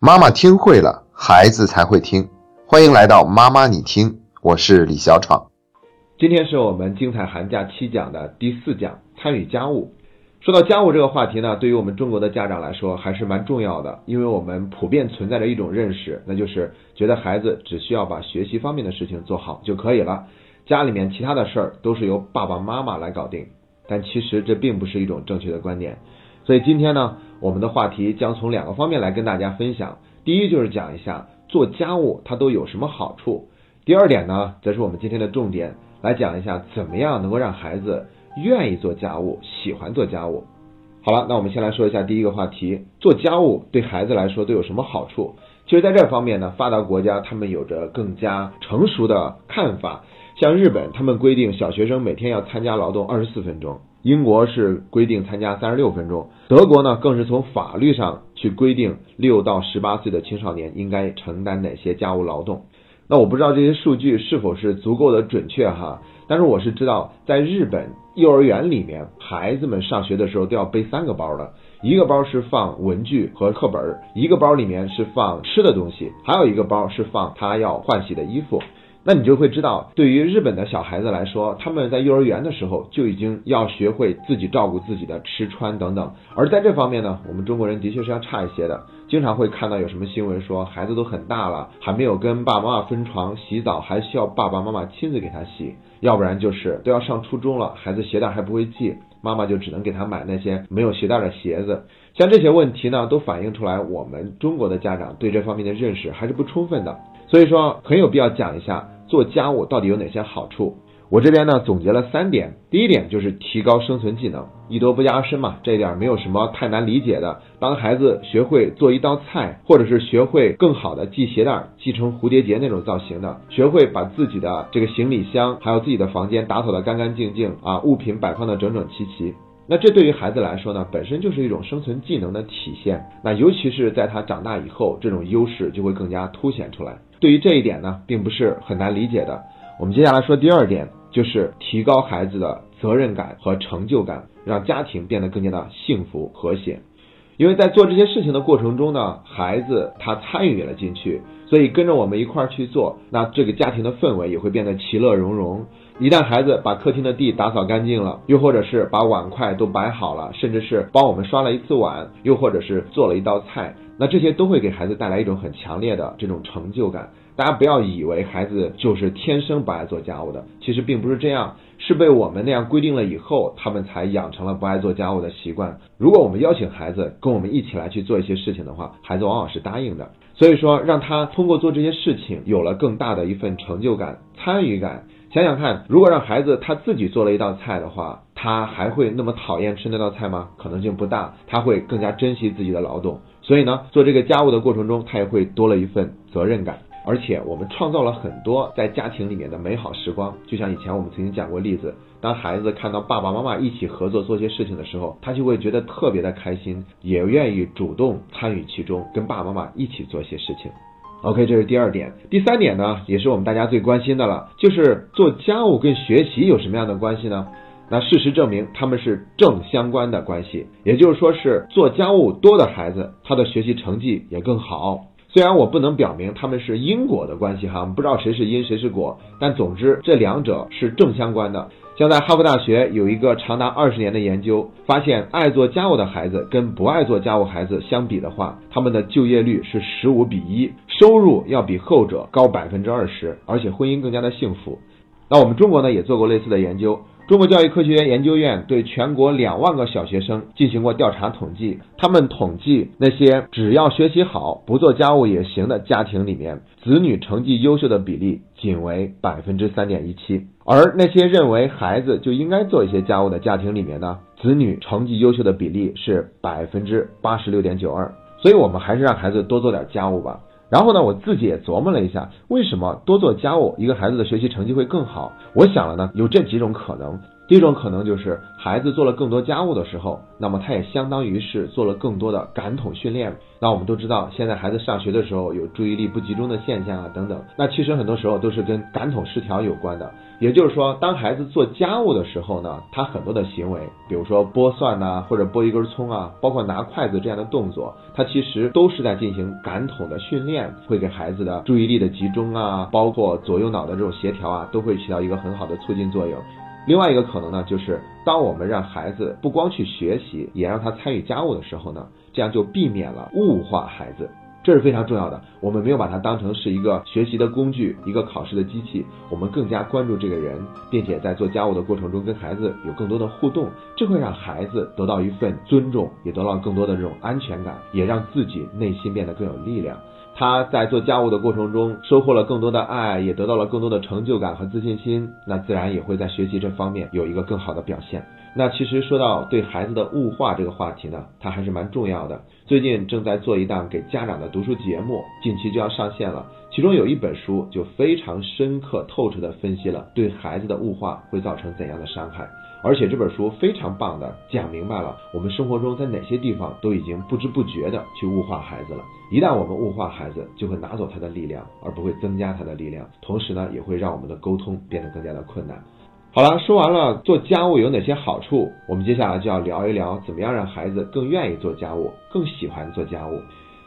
妈妈听会了，孩子才会听。欢迎来到妈妈你听，我是李小闯。今天是我们精彩寒假七讲的第四讲，参与家务。说到家务这个话题呢，对于我们中国的家长来说还是蛮重要的，因为我们普遍存在着一种认识，那就是觉得孩子只需要把学习方面的事情做好就可以了，家里面其他的事儿都是由爸爸妈妈来搞定。但其实这并不是一种正确的观点。所以今天呢，我们的话题将从两个方面来跟大家分享。第一就是讲一下做家务它都有什么好处。第二点呢，则是我们今天的重点，来讲一下怎么样能够让孩子愿意做家务，喜欢做家务。好了，那我们先来说一下第一个话题，做家务对孩子来说都有什么好处？其实在这方面呢，发达国家他们有着更加成熟的看法。像日本，他们规定小学生每天要参加劳动二十四分钟。英国是规定参加三十六分钟，德国呢更是从法律上去规定六到十八岁的青少年应该承担哪些家务劳动。那我不知道这些数据是否是足够的准确哈，但是我是知道，在日本幼儿园里面，孩子们上学的时候都要背三个包的，一个包是放文具和课本，一个包里面是放吃的东西，还有一个包是放他要换洗的衣服。那你就会知道，对于日本的小孩子来说，他们在幼儿园的时候就已经要学会自己照顾自己的吃穿等等。而在这方面呢，我们中国人的确是要差一些的。经常会看到有什么新闻说，孩子都很大了，还没有跟爸爸妈妈分床洗澡，还需要爸爸妈妈亲自给他洗。要不然就是都要上初中了，孩子鞋带还不会系，妈妈就只能给他买那些没有鞋带的鞋子。像这些问题呢，都反映出来我们中国的家长对这方面的认识还是不充分的。所以说，很有必要讲一下。做家务到底有哪些好处？我这边呢总结了三点。第一点就是提高生存技能，艺多不压身嘛，这一点没有什么太难理解的。当孩子学会做一道菜，或者是学会更好的系鞋带，系成蝴蝶结那种造型的，学会把自己的这个行李箱还有自己的房间打扫的干干净净啊，物品摆放的整整齐齐。那这对于孩子来说呢，本身就是一种生存技能的体现。那尤其是在他长大以后，这种优势就会更加凸显出来。对于这一点呢，并不是很难理解的。我们接下来说第二点，就是提高孩子的责任感和成就感，让家庭变得更加的幸福和谐。因为在做这些事情的过程中呢，孩子他参与了进去，所以跟着我们一块儿去做，那这个家庭的氛围也会变得其乐融融。一旦孩子把客厅的地打扫干净了，又或者是把碗筷都摆好了，甚至是帮我们刷了一次碗，又或者是做了一道菜，那这些都会给孩子带来一种很强烈的这种成就感。大家不要以为孩子就是天生不爱做家务的，其实并不是这样，是被我们那样规定了以后，他们才养成了不爱做家务的习惯。如果我们邀请孩子跟我们一起来去做一些事情的话，孩子往往是答应的。所以说，让他通过做这些事情，有了更大的一份成就感、参与感。想想看，如果让孩子他自己做了一道菜的话，他还会那么讨厌吃那道菜吗？可能性不大，他会更加珍惜自己的劳动。所以呢，做这个家务的过程中，他也会多了一份责任感。而且我们创造了很多在家庭里面的美好时光。就像以前我们曾经讲过例子，当孩子看到爸爸妈妈一起合作做些事情的时候，他就会觉得特别的开心，也愿意主动参与其中，跟爸爸妈妈一起做些事情。OK，这是第二点。第三点呢，也是我们大家最关心的了，就是做家务跟学习有什么样的关系呢？那事实证明，他们是正相关的关系。也就是说，是做家务多的孩子，他的学习成绩也更好。虽然我不能表明他们是因果的关系哈，不知道谁是因谁是果，但总之这两者是正相关的。像在哈佛大学有一个长达二十年的研究，发现爱做家务的孩子跟不爱做家务孩子相比的话，他们的就业率是十五比一，收入要比后者高百分之二十，而且婚姻更加的幸福。那我们中国呢也做过类似的研究。中国教育科学院研究院对全国两万个小学生进行过调查统计，他们统计那些只要学习好、不做家务也行的家庭里面，子女成绩优秀的比例仅为百分之三点一七，而那些认为孩子就应该做一些家务的家庭里面呢，子女成绩优秀的比例是百分之八十六点九二。所以，我们还是让孩子多做点家务吧。然后呢，我自己也琢磨了一下，为什么多做家务，一个孩子的学习成绩会更好？我想了呢，有这几种可能。第一种可能就是孩子做了更多家务的时候，那么他也相当于是做了更多的感统训练。那我们都知道，现在孩子上学的时候有注意力不集中的现象啊等等，那其实很多时候都是跟感统失调有关的。也就是说，当孩子做家务的时候呢，他很多的行为，比如说剥蒜呐，或者剥一根葱啊，包括拿筷子这样的动作，他其实都是在进行感统的训练，会给孩子的注意力的集中啊，包括左右脑的这种协调啊，都会起到一个很好的促进作用。另外一个可能呢，就是当我们让孩子不光去学习，也让他参与家务的时候呢，这样就避免了物化孩子，这是非常重要的。我们没有把他当成是一个学习的工具，一个考试的机器，我们更加关注这个人，并且在做家务的过程中跟孩子有更多的互动，这会让孩子得到一份尊重，也得到更多的这种安全感，也让自己内心变得更有力量。他在做家务的过程中收获了更多的爱，也得到了更多的成就感和自信心，那自然也会在学习这方面有一个更好的表现。那其实说到对孩子的物化这个话题呢，它还是蛮重要的。最近正在做一档给家长的读书节目，近期就要上线了。其中有一本书就非常深刻透彻的分析了对孩子的物化会造成怎样的伤害。而且这本书非常棒的讲明白了我们生活中在哪些地方都已经不知不觉的去物化孩子了。一旦我们物化孩子，就会拿走他的力量，而不会增加他的力量。同时呢，也会让我们的沟通变得更加的困难。好了，说完了做家务有哪些好处，我们接下来就要聊一聊怎么样让孩子更愿意做家务，更喜欢做家务。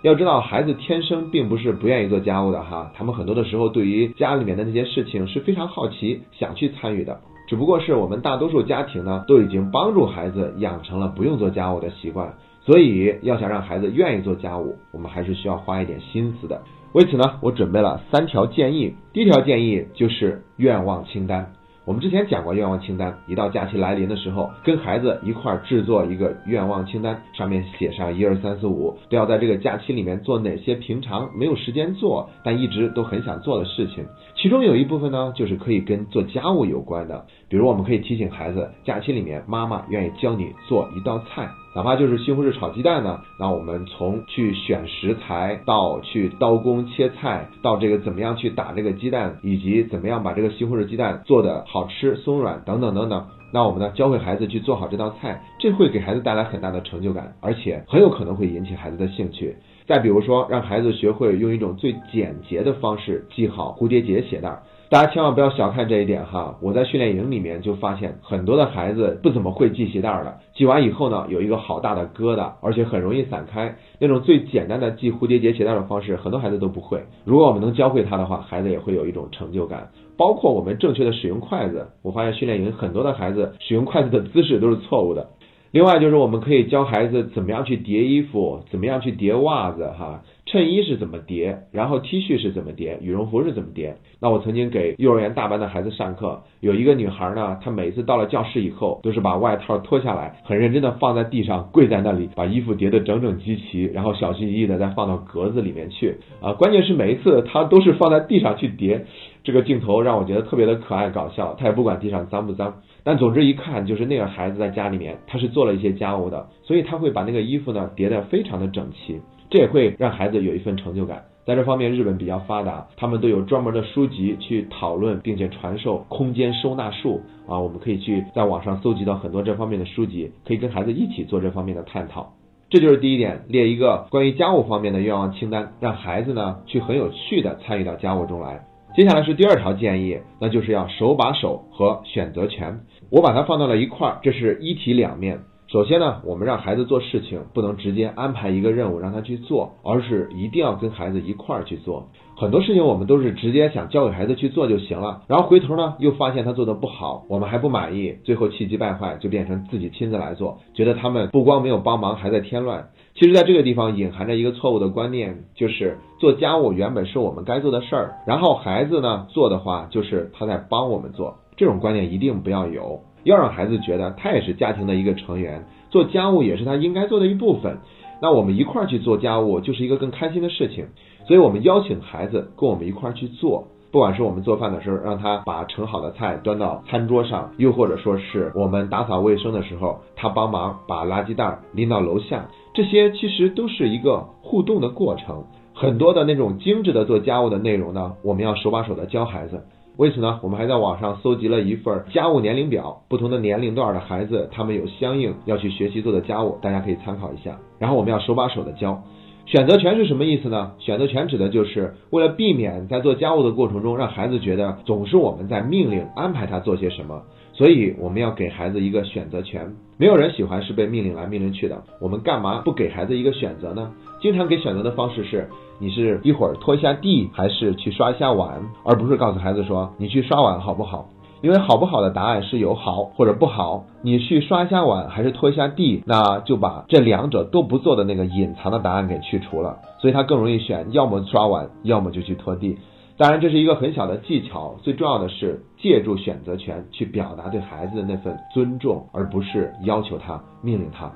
要知道，孩子天生并不是不愿意做家务的哈，他们很多的时候对于家里面的那些事情是非常好奇，想去参与的。只不过是我们大多数家庭呢，都已经帮助孩子养成了不用做家务的习惯，所以要想让孩子愿意做家务，我们还是需要花一点心思的。为此呢，我准备了三条建议。第一条建议就是愿望清单。我们之前讲过愿望清单，一到假期来临的时候，跟孩子一块儿制作一个愿望清单，上面写上一二三四五，都要在这个假期里面做哪些平常没有时间做，但一直都很想做的事情。其中有一部分呢，就是可以跟做家务有关的，比如我们可以提醒孩子，假期里面妈妈愿意教你做一道菜。哪怕就是西红柿炒鸡蛋呢，那我们从去选食材到去刀工切菜，到这个怎么样去打这个鸡蛋，以及怎么样把这个西红柿鸡蛋做的好吃松软等等等等，那我们呢教会孩子去做好这道菜，这会给孩子带来很大的成就感，而且很有可能会引起孩子的兴趣。再比如说，让孩子学会用一种最简洁的方式系好蝴蝶结鞋带。大家千万不要小看这一点哈！我在训练营里面就发现很多的孩子不怎么会系鞋带的，系完以后呢，有一个好大的疙瘩，而且很容易散开。那种最简单的系蝴蝶结鞋带的方式，很多孩子都不会。如果我们能教会他的话，孩子也会有一种成就感。包括我们正确的使用筷子，我发现训练营很多的孩子使用筷子的姿势都是错误的。另外就是我们可以教孩子怎么样去叠衣服，怎么样去叠袜子哈。衬衣是怎么叠，然后 T 恤是怎么叠，羽绒服是怎么叠？那我曾经给幼儿园大班的孩子上课，有一个女孩呢，她每次到了教室以后，都是把外套脱下来，很认真的放在地上，跪在那里，把衣服叠得整整齐齐，然后小心翼翼的再放到格子里面去。啊，关键是每一次她都是放在地上去叠，这个镜头让我觉得特别的可爱搞笑。她也不管地上脏不脏，但总之一看就是那个孩子在家里面，他是做了一些家务的，所以他会把那个衣服呢叠得非常的整齐。这也会让孩子有一份成就感。在这方面，日本比较发达，他们都有专门的书籍去讨论并且传授空间收纳术啊。我们可以去在网上搜集到很多这方面的书籍，可以跟孩子一起做这方面的探讨。这就是第一点，列一个关于家务方面的愿望清单，让孩子呢去很有趣的参与到家务中来。接下来是第二条建议，那就是要手把手和选择权。我把它放到了一块儿，这是一体两面。首先呢，我们让孩子做事情，不能直接安排一个任务让他去做，而是一定要跟孩子一块儿去做。很多事情我们都是直接想交给孩子去做就行了，然后回头呢又发现他做的不好，我们还不满意，最后气急败坏就变成自己亲自来做，觉得他们不光没有帮忙，还在添乱。其实，在这个地方隐含着一个错误的观念，就是做家务原本是我们该做的事儿，然后孩子呢做的话就是他在帮我们做，这种观念一定不要有。要让孩子觉得他也是家庭的一个成员，做家务也是他应该做的一部分。那我们一块儿去做家务，就是一个更开心的事情。所以，我们邀请孩子跟我们一块儿去做，不管是我们做饭的时候，让他把盛好的菜端到餐桌上，又或者说是我们打扫卫生的时候，他帮忙把垃圾袋拎到楼下，这些其实都是一个互动的过程。很多的那种精致的做家务的内容呢，我们要手把手的教孩子。为此呢，我们还在网上搜集了一份家务年龄表，不同的年龄段的孩子，他们有相应要去学习做的家务，大家可以参考一下。然后我们要手把手的教。选择权是什么意思呢？选择权指的就是为了避免在做家务的过程中让孩子觉得总是我们在命令安排他做些什么，所以我们要给孩子一个选择权。没有人喜欢是被命令来命令去的，我们干嘛不给孩子一个选择呢？经常给选择的方式是，你是一会儿拖一下地，还是去刷一下碗，而不是告诉孩子说你去刷碗好不好？因为好不好的答案是有好或者不好，你去刷一下碗还是拖一下地，那就把这两者都不做的那个隐藏的答案给去除了，所以他更容易选要么刷碗，要么就去拖地。当然这是一个很小的技巧，最重要的是借助选择权去表达对孩子的那份尊重，而不是要求他、命令他。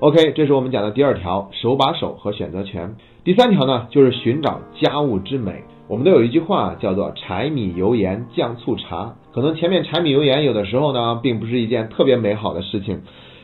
OK，这是我们讲的第二条，手把手和选择权。第三条呢，就是寻找家务之美。我们都有一句话叫做“柴米油盐酱醋茶”，可能前面柴米油盐有的时候呢，并不是一件特别美好的事情，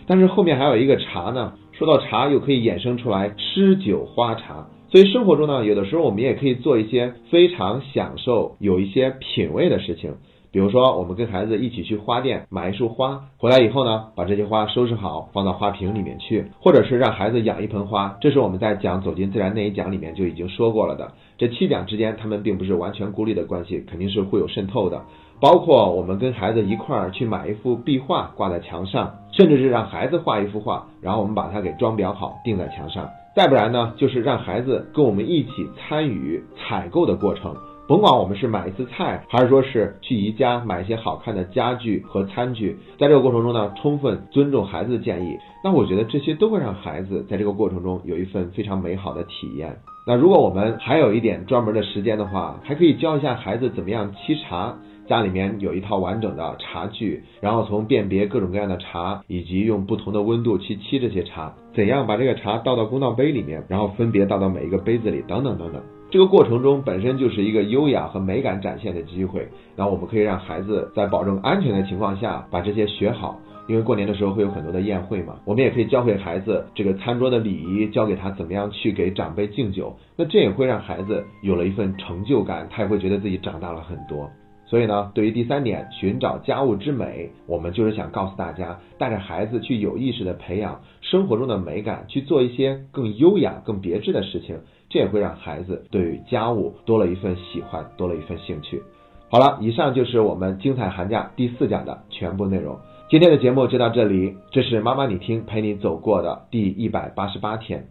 但是后面还有一个茶呢。说到茶，又可以衍生出来诗酒花茶。所以生活中呢，有的时候我们也可以做一些非常享受、有一些品味的事情。比如说，我们跟孩子一起去花店买一束花，回来以后呢，把这些花收拾好，放到花瓶里面去，或者是让孩子养一盆花。这是我们在讲走进自然那一讲里面就已经说过了的。这七讲之间，他们并不是完全孤立的关系，肯定是会有渗透的。包括我们跟孩子一块儿去买一幅壁画挂在墙上，甚至是让孩子画一幅画，然后我们把它给装裱好钉在墙上。再不然呢，就是让孩子跟我们一起参与采购的过程。甭管我们是买一次菜，还是说是去宜家买一些好看的家具和餐具，在这个过程中呢，充分尊重孩子的建议，那我觉得这些都会让孩子在这个过程中有一份非常美好的体验。那如果我们还有一点专门的时间的话，还可以教一下孩子怎么样沏茶。家里面有一套完整的茶具，然后从辨别各种各样的茶，以及用不同的温度去沏这些茶，怎样把这个茶倒到公道杯里面，然后分别倒到每一个杯子里，等等等等。这个过程中本身就是一个优雅和美感展现的机会。那我们可以让孩子在保证安全的情况下把这些学好，因为过年的时候会有很多的宴会嘛。我们也可以教会孩子这个餐桌的礼仪，教给他怎么样去给长辈敬酒。那这也会让孩子有了一份成就感，他也会觉得自己长大了很多。所以呢，对于第三点，寻找家务之美，我们就是想告诉大家，带着孩子去有意识的培养生活中的美感，去做一些更优雅、更别致的事情，这也会让孩子对于家务多了一份喜欢，多了一份兴趣。好了，以上就是我们精彩寒假第四讲的全部内容。今天的节目就到这里，这是妈妈你听陪你走过的第一百八十八天。